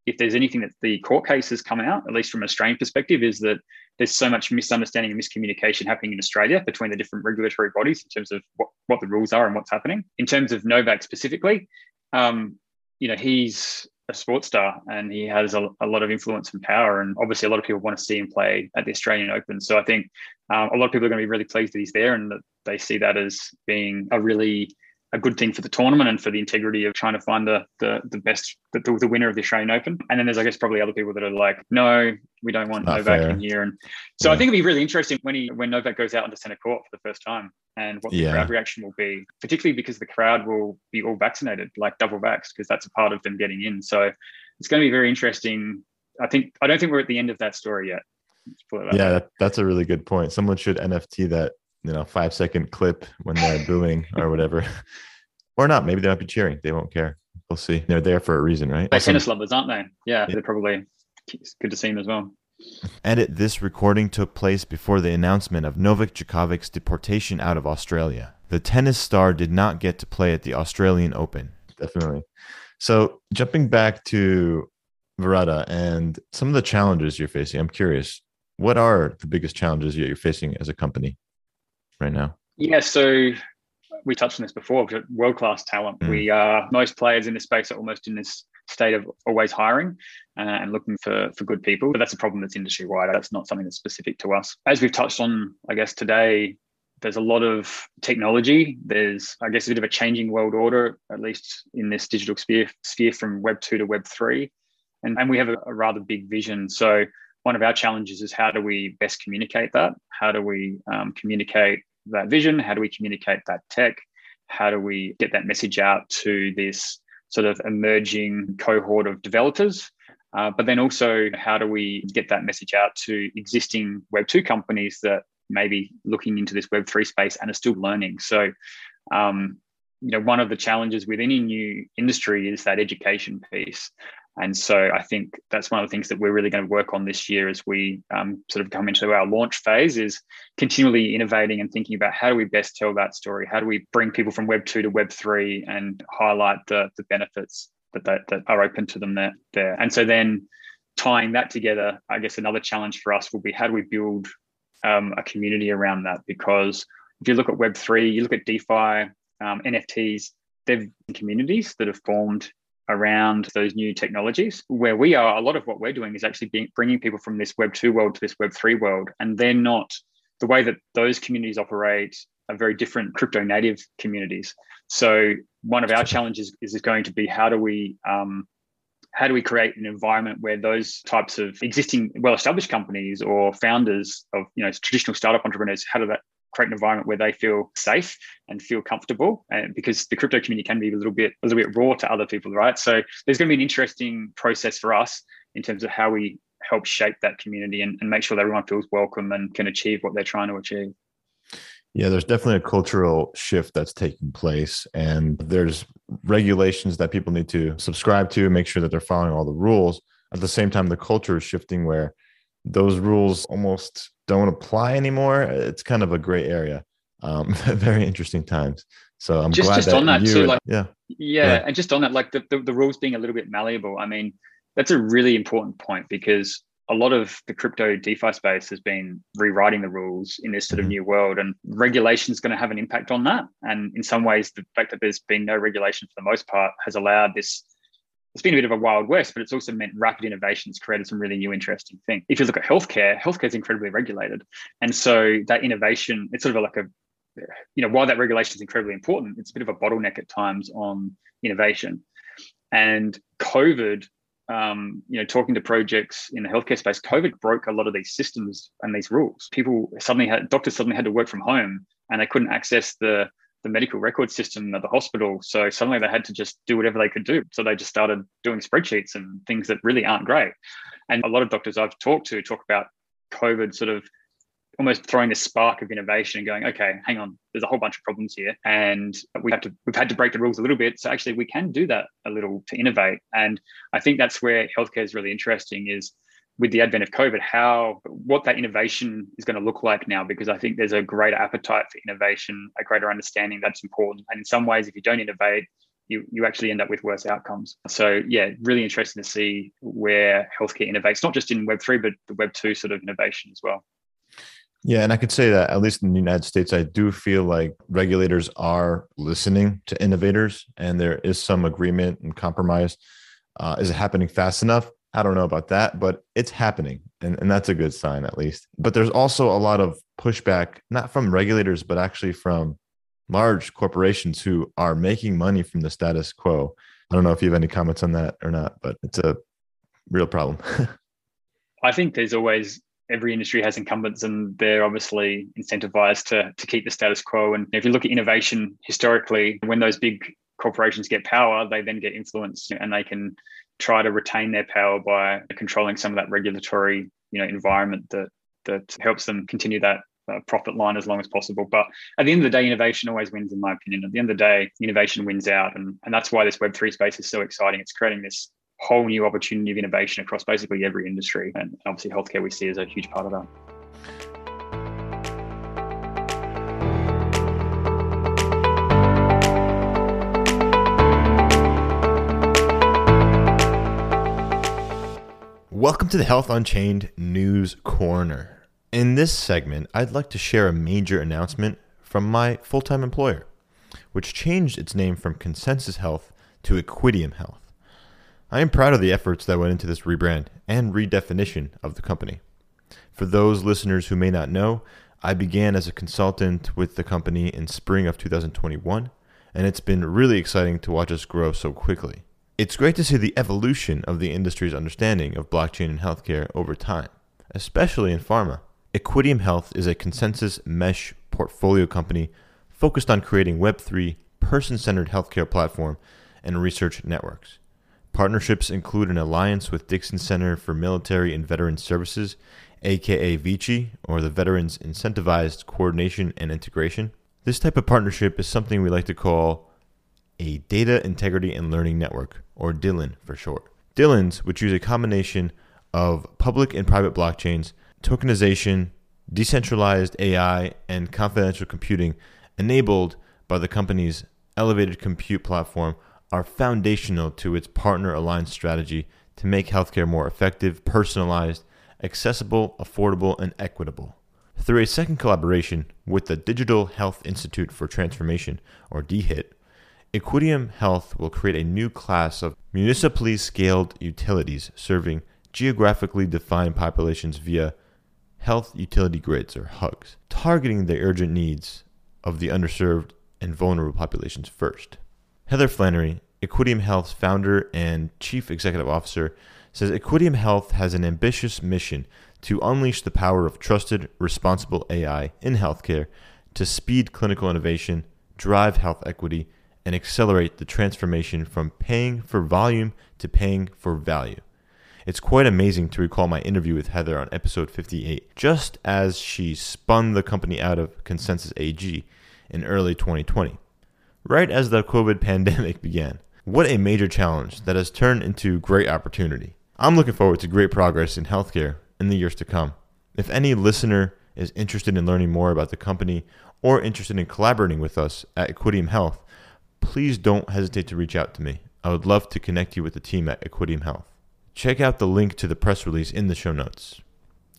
if there's anything that the court case has come out, at least from an Australian perspective, is that there's so much misunderstanding and miscommunication happening in Australia between the different regulatory bodies in terms of what, what the rules are and what's happening. In terms of Novak specifically, um, you know, he's a sports star and he has a, a, lot of influence and power. And obviously, a lot of people want to see him play at the Australian Open. So I think um, a lot of people are going to be really pleased that he's there and that they see that as being a really a good thing for the tournament and for the integrity of trying to find the the, the best the, the winner of the Australian Open. And then there's I guess probably other people that are like, no, we don't want Novak fair. in here. And so yeah. I think it'd be really interesting when he when Novak goes out onto centre court for the first time and what the yeah. crowd reaction will be, particularly because the crowd will be all vaccinated, like double vax, because that's a part of them getting in. So it's going to be very interesting. I think I don't think we're at the end of that story yet. Yeah, that, that's a really good point. Someone should NFT that you know five second clip when they're booing or whatever or not maybe they might be cheering they won't care we'll see they're there for a reason right they're awesome. tennis lovers aren't they yeah, yeah they're probably it's good to see them as well Edit this recording took place before the announcement of Novak Djokovic's deportation out of Australia. The tennis star did not get to play at the Australian Open. Definitely. So, jumping back to Verida and some of the challenges you're facing, I'm curious, what are the biggest challenges you're facing as a company? Right now? Yeah, so we touched on this before. World class talent. Mm. We are most players in this space are almost in this state of always hiring uh, and looking for for good people. But that's a problem that's industry wide. That's not something that's specific to us. As we've touched on, I guess today. There's a lot of technology. There's, I guess, a bit of a changing world order, at least in this digital sphere, sphere from Web two to Web three, and, and we have a, a rather big vision. So one of our challenges is how do we best communicate that? How do we um, communicate that vision? How do we communicate that tech? How do we get that message out to this sort of emerging cohort of developers? Uh, but then also, how do we get that message out to existing Web2 companies that may be looking into this Web3 space and are still learning? So, um, you know, one of the challenges with any new industry is that education piece. And so I think that's one of the things that we're really going to work on this year as we um, sort of come into our launch phase is continually innovating and thinking about how do we best tell that story? How do we bring people from Web 2 to Web 3 and highlight the, the benefits that, that, that are open to them there, there? And so then tying that together, I guess another challenge for us will be how do we build um, a community around that? Because if you look at Web 3, you look at DeFi, um, NFTs, they've communities that have formed around those new technologies. Where we are, a lot of what we're doing is actually being, bringing people from this Web 2 world to this Web 3 world. And they're not the way that those communities operate are very different crypto native communities. So one of our challenges is, going to be how do we um, how do we create an environment where those types of existing well-established companies or founders of you know traditional startup entrepreneurs how do that create an environment where they feel safe and feel comfortable and because the crypto community can be a little bit a little bit raw to other people right so there's going to be an interesting process for us in terms of how we help shape that community and, and make sure that everyone feels welcome and can achieve what they're trying to achieve yeah, there's definitely a cultural shift that's taking place, and there's regulations that people need to subscribe to, make sure that they're following all the rules. At the same time, the culture is shifting where those rules almost don't apply anymore. It's kind of a gray area. Um, very interesting times. So I'm just, glad just that on that you too, like yeah. yeah, yeah, and just on that, like the, the, the rules being a little bit malleable. I mean, that's a really important point because a lot of the crypto DeFi space has been rewriting the rules in this sort of mm-hmm. new world, and regulation is going to have an impact on that. And in some ways, the fact that there's been no regulation for the most part has allowed this it's been a bit of a wild west, but it's also meant rapid innovation innovations created some really new, interesting things. If you look at healthcare, healthcare is incredibly regulated, and so that innovation, it's sort of like a, you know, while that regulation is incredibly important, it's a bit of a bottleneck at times on innovation. And COVID, um, you know, talking to projects in the healthcare space, COVID broke a lot of these systems and these rules. People suddenly had doctors suddenly had to work from home, and they couldn't access the the medical record system at the hospital. So suddenly they had to just do whatever they could do. So they just started doing spreadsheets and things that really aren't great. And a lot of doctors I've talked to talk about COVID sort of almost throwing this spark of innovation and going, okay, hang on, there's a whole bunch of problems here, and we have to we've had to break the rules a little bit. So actually, we can do that a little to innovate. And I think that's where healthcare is really interesting. Is with the advent of COVID, how what that innovation is going to look like now, because I think there's a greater appetite for innovation, a greater understanding that's important. And in some ways, if you don't innovate, you, you actually end up with worse outcomes. So yeah, really interesting to see where healthcare innovates, not just in Web three, but the Web two sort of innovation as well. Yeah, and I could say that at least in the United States, I do feel like regulators are listening to innovators, and there is some agreement and compromise. Uh, is it happening fast enough? I don't know about that, but it's happening. And, and that's a good sign, at least. But there's also a lot of pushback, not from regulators, but actually from large corporations who are making money from the status quo. I don't know if you have any comments on that or not, but it's a real problem. I think there's always every industry has incumbents and they're obviously incentivized to, to keep the status quo. And if you look at innovation historically, when those big corporations get power, they then get influence and they can try to retain their power by controlling some of that regulatory you know environment that that helps them continue that uh, profit line as long as possible. But at the end of the day, innovation always wins, in my opinion. At the end of the day, innovation wins out, and and that's why this Web three space is so exciting. It's creating this whole new opportunity of innovation across basically every industry, and obviously healthcare we see as a huge part of that. Welcome to the Health Unchained News Corner. In this segment, I'd like to share a major announcement from my full time employer, which changed its name from ConsenSys Health to Equideum Health. I am proud of the efforts that went into this rebrand and redefinition of the company. For those listeners who may not know, I began as a consultant with the company in spring of 2021, and it's been really exciting to watch us grow so quickly. It's great to see the evolution of the industry's understanding of blockchain in healthcare over time, especially in pharma. Equideum Health is a ConsenSys Mesh portfolio company focused on creating Web3 person centered healthcare platform and research networks. Partnerships include an alliance with Dixon Center for Military and Veteran Services, aka VICI, or the Veterans Incentivized Coordination and Integration. This type of partnership is something we like to call a Data Integrity and Learning Network, or DILIN for short. DILINs, which use a combination of public and private blockchains, tokenization, decentralized AI, and confidential computing enabled by the company's elevated compute platform, are foundational to its partner aligned strategy to make healthcare more effective, personalized, accessible, affordable, and equitable. Through a second collaboration with the Digital Health Institute for Transformation, or DHIT, Equideum Health will create a new class of municipally scaled utilities serving geographically defined populations via health utility grids or HUGs, targeting the urgent needs of the underserved and vulnerable populations first. Heather Flannery, Equideum Health's founder and chief executive officer, says Equideum Health has an ambitious mission to unleash the power of trusted, responsible AI in healthcare to speed clinical innovation, drive health equity, and accelerate the transformation from paying for volume to paying for value. It's quite amazing to recall my interview with Heather on episode 58, just as she spun the company out of ConsenSys AG in early 2020, right as the COVID pandemic began. What a major challenge that has turned into great opportunity. I'm looking forward to great progress in healthcare in the years to come. If any listener is interested in learning more about the company or interested in collaborating with us at Equideum Health, please don't hesitate to reach out to me. I would love to connect you with the team at Equideum Health. Check out the link to the press release in the show notes.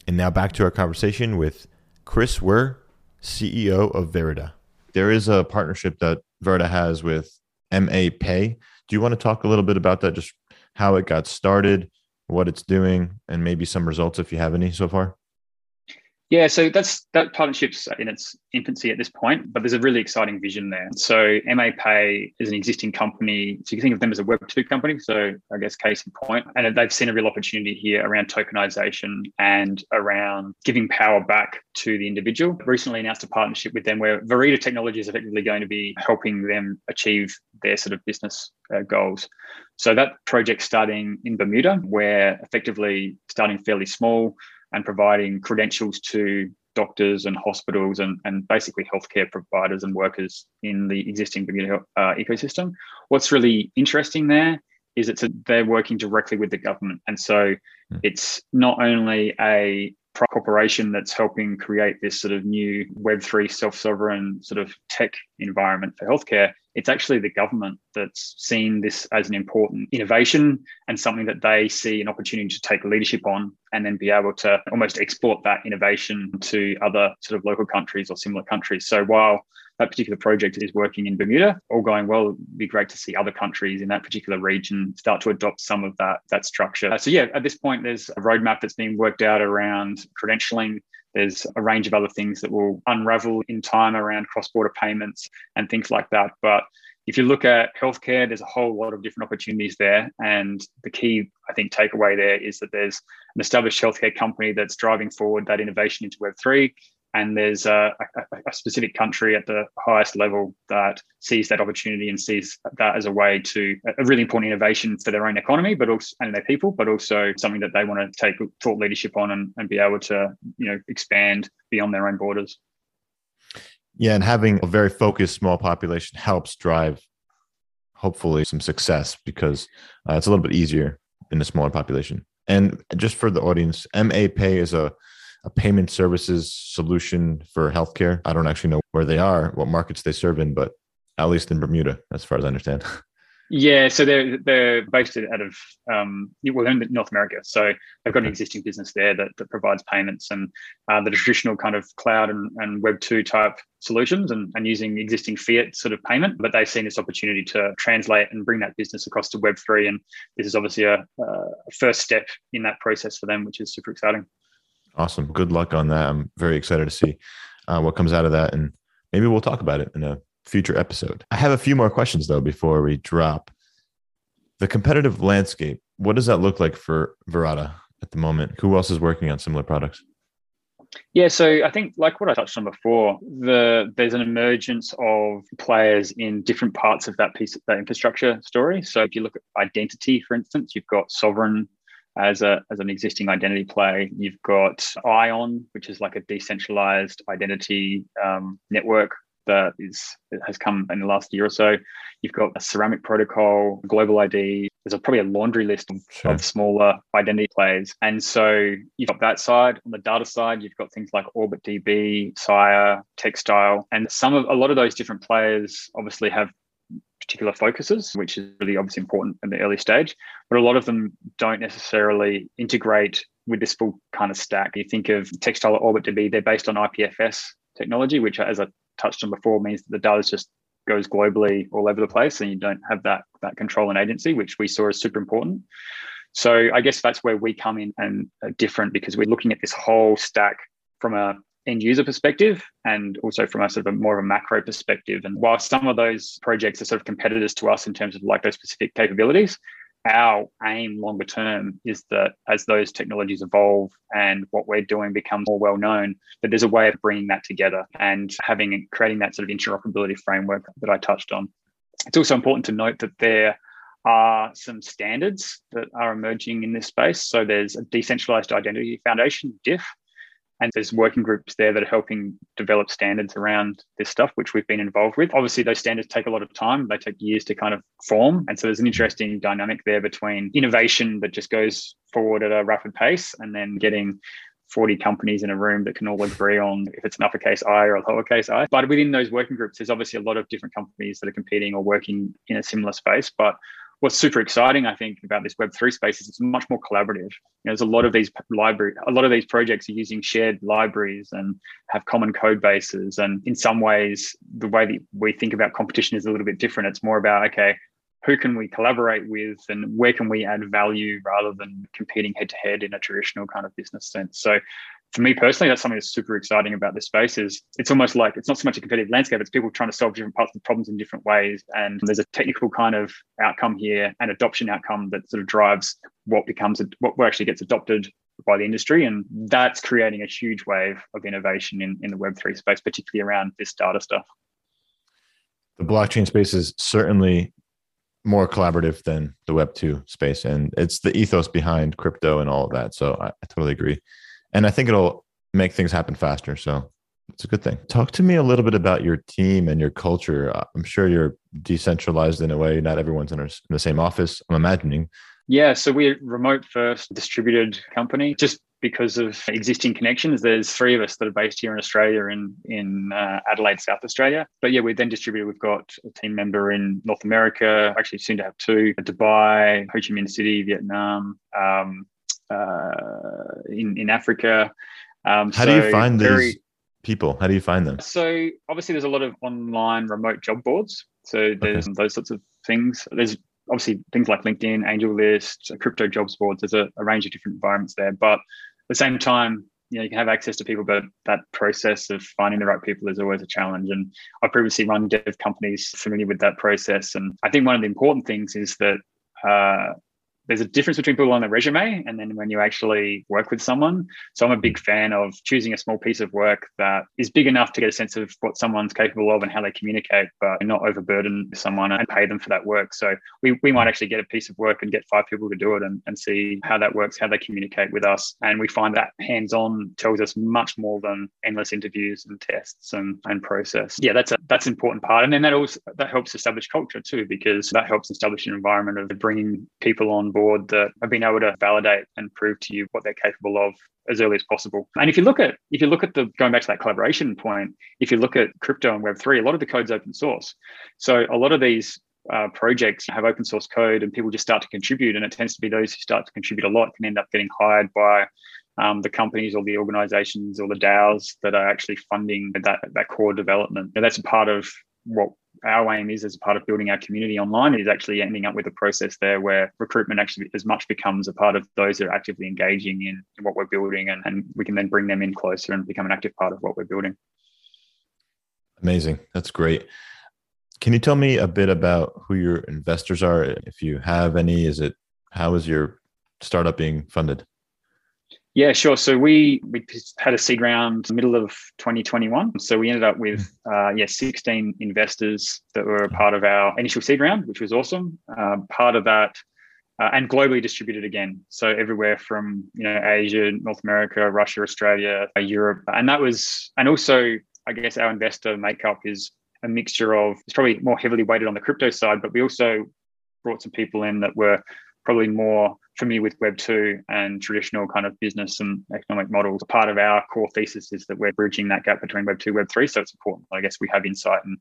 And now back to our conversation with Chris Were, CEO of Verida. There is a partnership that Verida has with MA Pay. Do you want to talk a little bit about that? Just how it got started, what it's doing, and maybe some results if you have any so far? Yeah, so that's that partnership's in its infancy at this point, but there's a really exciting vision there. So MA Pay is an existing company. So you can think of them as a Web two company. So I guess case in point, and they've seen a real opportunity here around tokenization and around giving power back to the individual. Recently announced a partnership with them where Verida Technology is effectively going to be helping them achieve their sort of business uh, goals. So that project starting in Bermuda, where effectively starting fairly small and providing credentials to doctors and hospitals and, and basically healthcare providers and workers in the existing Bermuda uh, ecosystem. What's really interesting there is it's a, they're working directly with the government. And so mm. it's not only a corporation that's helping create this sort of new Web3 self sovereign sort of tech environment for healthcare, it's actually the government that's seen this as an important innovation and something that they see an opportunity to take leadership on and then be able to almost export that innovation to other sort of local countries or similar countries. So while that particular project is working in Bermuda, all going well, it'd be great to see other countries in that particular region start to adopt some of that, that structure. Uh, so yeah, at this point, there's a roadmap that's being worked out around credentialing there's a range of other things that will unravel in time around cross border payments and things like that. But if you look at healthcare, there's a whole lot of different opportunities there. And the key, I think, takeaway there is that there's an established healthcare company that's driving forward that innovation into Web3 and there's a, a, a, specific country at the highest level that sees that opportunity and sees that as a way to a really important innovation for their own economy, but also and their people, but also something that they want to take thought leadership on and, and be able to you know expand beyond their own borders. Yeah, and having a very focused small population helps drive hopefully some success because uh, it's a little bit easier in a smaller population. And just for the audience, MA Pay is a a payment services solution for healthcare. I don't actually know where they are, what markets they serve in, but at least in Bermuda, as far as I understand. Yeah, so they're they're based out of um, well, in North America. So they've got an existing business there that, that provides payments and uh, the traditional kind of cloud and, and Web two type solutions and, and using existing fiat sort of payment. But they've seen this opportunity to translate and bring that business across to Web three, and this is obviously a, a first step in that process for them, which is super exciting. Awesome. Good luck on that. I'm very excited to see uh, what comes out of that. And maybe we'll talk about it in a future episode. I have a few more questions, though, before we drop. The competitive landscape, what does that look like for Verida at the moment? Who else is working on similar products? Yeah, so I think like what I touched on before, the there's an emergence of players in different parts of that piece of that infrastructure story. So if you look at identity, for instance, you've got sovereign as a as an existing identity play. You've got Ion, which is like a decentralized identity um, network that is has come in the last year or so. You've got a ceramic protocol, global ID. There's a, probably a laundry list of, sure. of smaller identity plays, And so you've got that side. On the data side, you've got things like Orbit DB, Sia, Textile, and some of a lot of those different players obviously have particular focuses, which is really obviously important in the early stage. But a lot of them don't necessarily integrate with this full kind of stack. You think of Textile or OrbitDB, they're based on IPFS technology, which, as I touched on before, means that the data just goes globally all over the place and you don't have that, that control and agency, which we saw as super important. So I guess that's where we come in and are different because we're looking at this whole stack from a end user perspective and also from a sort of a more of a macro perspective. And while some of those projects are sort of competitors to us in terms of like those specific capabilities, our aim longer term is that as those technologies evolve and what we're doing becomes more well known, that there's a way of bringing that together and having creating that sort of interoperability framework that I touched on. It's also important to note that there are some standards that are emerging in this space. So there's a decentralized identity foundation, DIF, and there's working groups there that are helping develop standards around this stuff, which we've been involved with. Obviously, those standards take a lot of time, they take years to kind of form. And so there's an interesting dynamic there between innovation that just goes forward at a rapid pace and then getting 40 companies in a room that can all agree on if it's an uppercase I or a lowercase i. But within those working groups, there's obviously a lot of different companies that are competing or working in a similar space. But what's super exciting, I think, about this Web3 space is it's much more collaborative. You know, there's a lot of these library, a lot of these projects are using shared libraries and have common code bases. And in some ways, the way that we think about competition is a little bit different. It's more about, okay, who can we collaborate with and where can we add value rather than competing head to head in a traditional kind of business sense. So for me personally, that's something that's super exciting about this space is it's almost like it's not so much a competitive landscape, it's people trying to solve different parts of the problems in different ways. And there's a technical kind of outcome here and adoption outcome that sort of drives what becomes what actually gets adopted by the industry. And that's creating a huge wave of innovation in, in the Web3 space, particularly around this data stuff. The blockchain space is certainly more collaborative than the Web2 space. And it's the ethos behind crypto and all of that. So I, I totally agree and I think it'll make things happen faster. So it's a good thing. Talk to me a little bit about your team and your culture. Uh, I'm sure you're decentralized in a way. Not everyone's in, the same office. I'm imagining. Yeah, so we're remote first distributed company. Just because of existing connections, there's three of us that are based here in Australia in in uh, Adelaide, South Australia. But yeah, we're then distributed. We've got a team member in North America. Actually, soon to have two: Dubai, Ho Chi Minh City, Vietnam. Um, uh, in in Africa. Um, How so do you find very, these people? How do you find them? So obviously, there's a lot of online remote job boards. So there's okay. those sorts of things. There's obviously things like LinkedIn, AngelList, crypto jobs boards. There's a, a range of different environments there, but at the same time, you know you can have access to people but that process of finding the right people is always a challenge and I've previously run dev companies familiar with that process and i think one of the important things is that uh, there's a difference between people on the resume and then when you actually work with someone. So I'm a big mm-hmm. fan of choosing a small piece of work that is big enough to get a sense of what someone's capable of and how they communicate, but not overburden someone and pay them for that work. So we, we might actually get a piece of work and get five people to do it and, and see how that works, how they communicate with us. And we find that hands-on tells us much more than endless interviews and tests and, and process. Yeah, that's a that's an important part. And then that also that helps establish culture too, because that helps establish an environment of bringing people on board board that have been able to validate and prove to you what they're capable of as early as possible. And if you look at if you look at the going back to that collaboration point, if you look at crypto and Web three, a lot of the code's open source. So a lot of these uh, projects have open source code and people just start to contribute, and it tends to be those who start to contribute a lot can end up getting hired by um, the companies or the organizations or the DAOs that are actually funding that that core development. And that's a part of what our aim is as a part of building our community online is actually ending up with a process there where recruitment actually as much becomes a part of those that are actively engaging in, in what we're building and, and we can then bring them in closer and become an active part of what we're building. Amazing. That's great. Can you tell me a bit about who your investors are? If you have any, is it how is your startup being funded? Yeah, sure. So we we had a seed round middle of 2021. So we ended up with uh, yeah 16 investors that were a part of our initial seed round, which was awesome. Uh, part of that uh, and globally distributed again. So everywhere from you know Asia, North America, Russia, Australia, uh, Europe, and that was and also I guess our investor makeup is a mixture of it's probably more heavily weighted on the crypto side, but we also brought some people in that were probably more familiar with Web 2 and traditional kind of business and economic models. Part of our core thesis is that we're bridging that gap between Web 2 Web 3. So it's important. I guess we have insight and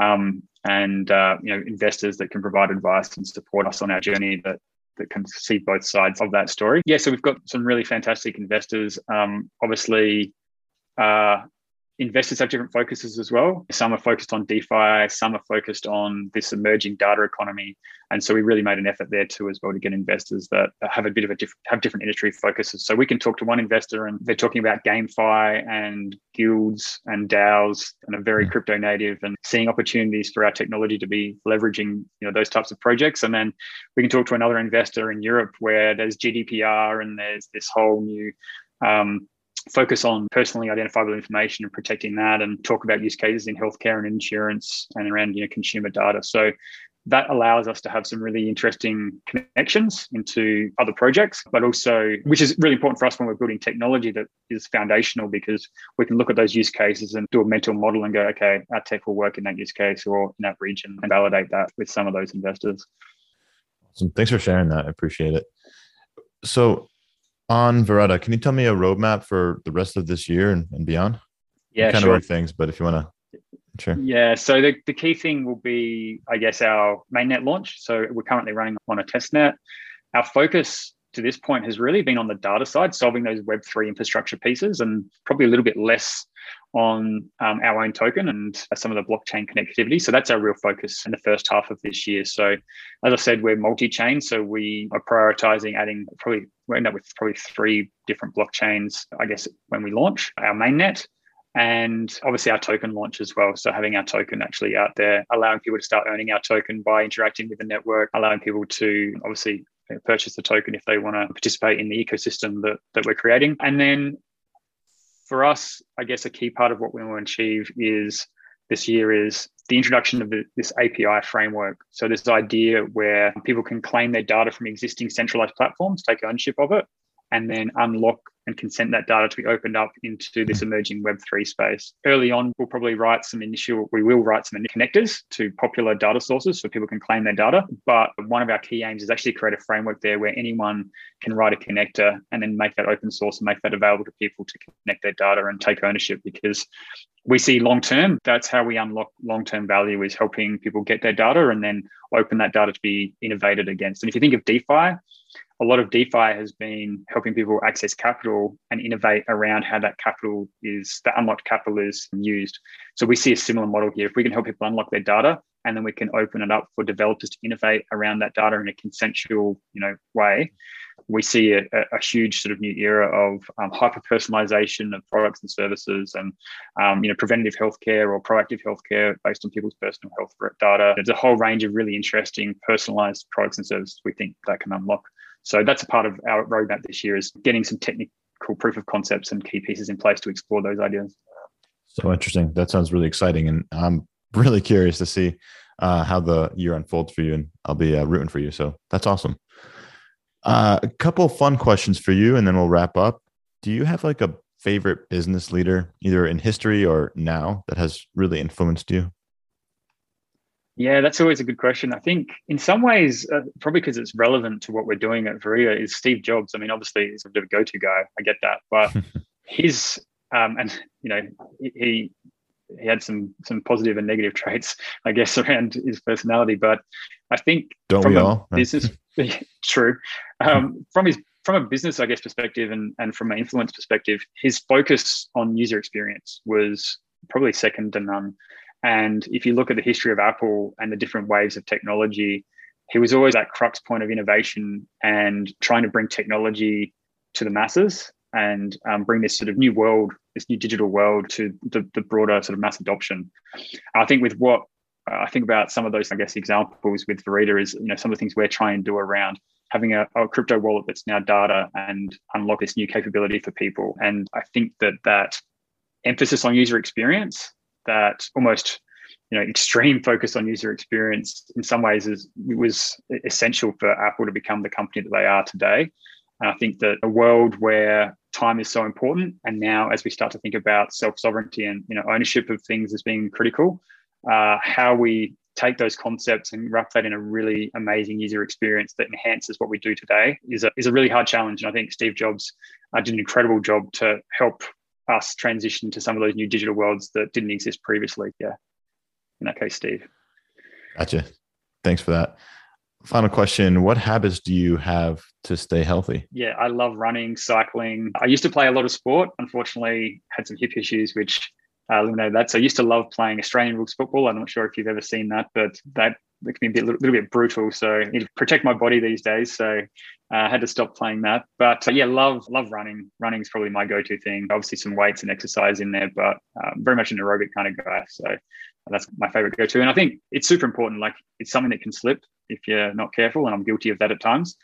um, and uh, you know investors that can provide advice and support us on our journey that that can see both sides of that story. Yeah, so we've got some really fantastic investors. Um, obviously, uh, investors have different focuses as well. Some are focused on DeFi, some are focused on this emerging data economy, and so we really made an effort there too as well to get investors that have a bit of a different have different industry focuses. So we can talk to one investor and they're talking about GameFi and guilds and DAOs and a very crypto native and seeing opportunities for our technology to be leveraging you know those types of projects. And then we can talk to another investor in Europe where there's GDPR and there's this whole new um, focus on personally identifiable information and protecting that and talk about use cases in healthcare and insurance and around you know consumer data so that allows us to have some really interesting connections into other projects, but also, which is really important for us when we're building technology that is foundational because we can look at those use cases and do a mental model and go, okay, our tech will work in that use case or in that region and validate that with some of those investors. Awesome. Thanks for sharing that. I appreciate it. So, on Verida, can you tell me a roadmap for the rest of this year and, and beyond? Yeah, kind sure. of things, but if you want to, sure. Yeah, so the, the key thing will be, I guess, our mainnet launch. So we're currently running on a test net. Our focus to this point has really been on the data side, solving those Web3 infrastructure pieces, and probably a little bit less on um, our own token and some of the blockchain connectivity. So that's our real focus in the first half of this year. So, as I said, we're multi-chain, so we are prioritizing adding probably we end up with probably three different blockchains. I guess when we launch our mainnet, and obviously our token launch as well. So having our token actually out there, allowing people to start earning our token by interacting with the network, allowing people to obviously purchase the token if they want to participate in the ecosystem that, that we're creating. And then for us, I guess a key part of what we want to achieve is this year is the introduction of the, this API framework. So this idea where people can claim their data from existing centralized platforms, take ownership of it, and then unlock and consent that data to be opened up into this hmm. emerging Web3 space. Early on, we'll probably write some initial, we will write some connectors to popular data sources so people can claim their data. But one of our key aims is actually create a framework there where anyone can write a connector and then make that open source and make that available to people to connect their data and take ownership because we see long term that's how we unlock long term value is helping people get their data and then open that data to be innovated against and if you think of defi a lot of DeFi has been helping people access capital and innovate around how that capital is, the unlocked capital is used. So we see a similar model here. If we can help people unlock their data and then we can open it up for developers to innovate around that data in a consensual, you know, way, we see a, a huge sort of new era of um, hyper personalization of products and services and, um, you know, preventative healthcare or proactive healthcare based on people's personal health data. There's a whole range of really interesting personalized products and services we think that can unlock. So that's a part of our roadmap this year is getting some technical proof of concepts and key pieces in place to explore those ideas. So interesting. That sounds really exciting, and I'm really curious to see uh, how the year unfolds for you. And I'll be uh, rooting for you. So that's awesome. Uh, a couple fun questions for you, and then we'll wrap up. Do you have like a favorite business leader, either in history or now, that has really influenced you? Yeah, that's always a good question. I think in some ways, uh, probably because it's relevant to what we're doing at Verida, is Steve Jobs. I mean, obviously he's a bit of a go-to guy. I get that, but his um, and you know he he had some some positive and negative traits, I guess, around his personality. But I think don't from we all? business true um, from his from a business, I guess, perspective and and from an influence perspective, his focus on user experience was probably second to none. And if you look at the history of Apple and the different waves of technology, he was always that crux point of innovation and trying to bring technology to the masses and um, bring this sort of new world, this new digital world to the, the broader sort of mass adoption. I think with what uh, I think about some of those, I guess, examples with Verida is, you know, some of the things we're trying to do around having a, a, crypto wallet that's now data and unlock this new capability for people. And I think that that emphasis on user experience that almost you know extreme focus on user experience in some ways is was essential for Apple to become the company that they are today. And I think that a world where time is so important, and now as we start to think about self sovereignty and you know ownership of things as being critical, uh, how we take those concepts and wrap that in a really amazing user experience that enhances what we do today is a, is a really hard challenge. And I think Steve Jobs uh, did an incredible job to help us transition to some of those new digital worlds that didn't exist previously. Yeah. In that case, Steve. Gotcha. Thanks for that. Final question What habits do you have to stay healthy? Yeah, I love running, cycling. I used to play a lot of sport. Unfortunately, had some hip issues, which uh, eliminated that. So I used to love playing Australian rules football. I'm not sure if you've ever seen that, but that it can be a bit, little bit brutal. So I need to protect my body these days. So uh, I had to stop playing that. But uh, yeah, love love running. Running is probably my go-to thing. Obviously, some weights and exercise in there, but um, very much an aerobic kind of guy. So that's my favorite go-to. And I think it's super important. Like it's something that can slip if you're not careful, and I'm guilty of that at times.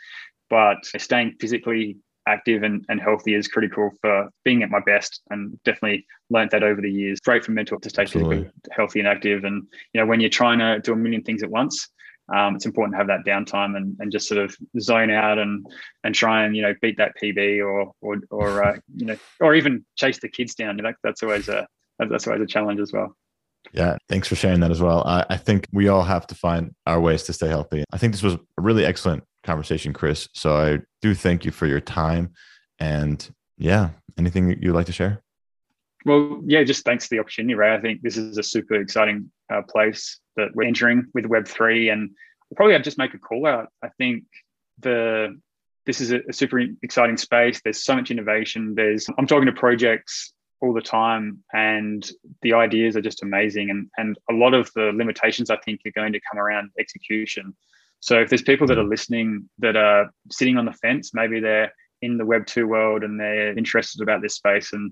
But staying physically active and, and healthy is critical for being at my best and definitely learned that over the years great for mental to stay physically healthy and active and you know when you're trying to do a million things at once um, it's important to have that downtime and, and just sort of zone out and and try and you know beat that PB or or or uh, you know or even chase the kids down. You know, that's always a that's always a challenge as well. Yeah, thanks for sharing that as well. I, I think we all have to find our ways to stay healthy. I think this was a really excellent conversation, Chris. So I do thank you for your time. And yeah, anything you'd like to share? Well, yeah, just thanks for the opportunity, Ray. I think this is a super exciting uh, place that we're entering with Web3. And probably I'd just make a call out. I think the this is a, a super exciting space. There's so much innovation. There's I'm talking to projects all the time, and the ideas are just amazing. And and a lot of the limitations I think are going to come around execution. So if there's people that are listening that are sitting on the fence, maybe they're in the Web two world and they're interested about this space and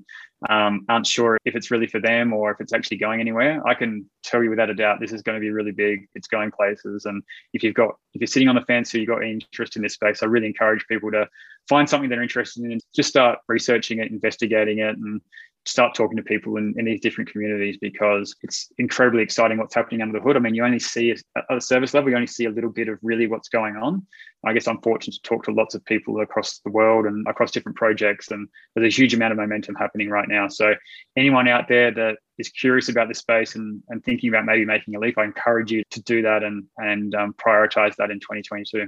um, aren't sure if it's really for them or if it's actually going anywhere, I can tell you without a doubt this is going to be really big. It's going places, and if you've got if you're sitting on the fence or you've got interest in this space, I really encourage people to find something they're interested in, and just start researching it, investigating it, and start talking to people in, in these different communities because it's incredibly exciting what's happening under the hood. I mean, you only see at a service level, you only see a little bit of really what's going on. I guess I'm fortunate to talk to lots of people across the world and across different projects, and there's a huge amount of momentum happening right now. So, anyone out there that is curious about this space and, and thinking about maybe making a leap, I encourage you to do that and and um, prioritize that in 2022.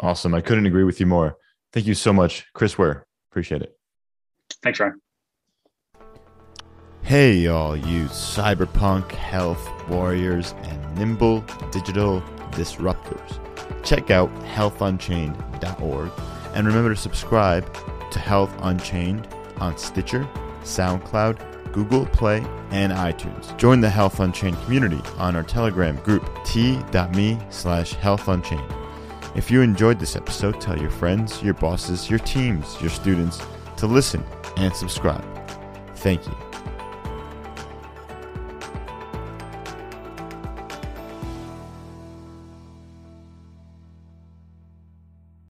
Awesome. I couldn't agree with you more. Thank you so much, Chris Were. Appreciate it. Thanks, Ryan. Hey, y'all, you cyberpunk health warriors and nimble digital disruptors. Check out healthunchained.org and remember to subscribe to Health Unchained on Stitcher, SoundCloud, Google Play, and iTunes. Join the Health Unchained community on our Telegram group t.me slash healthunchained. If you enjoyed this episode, tell your friends, your bosses, your teams, your students to listen and subscribe. Thank you.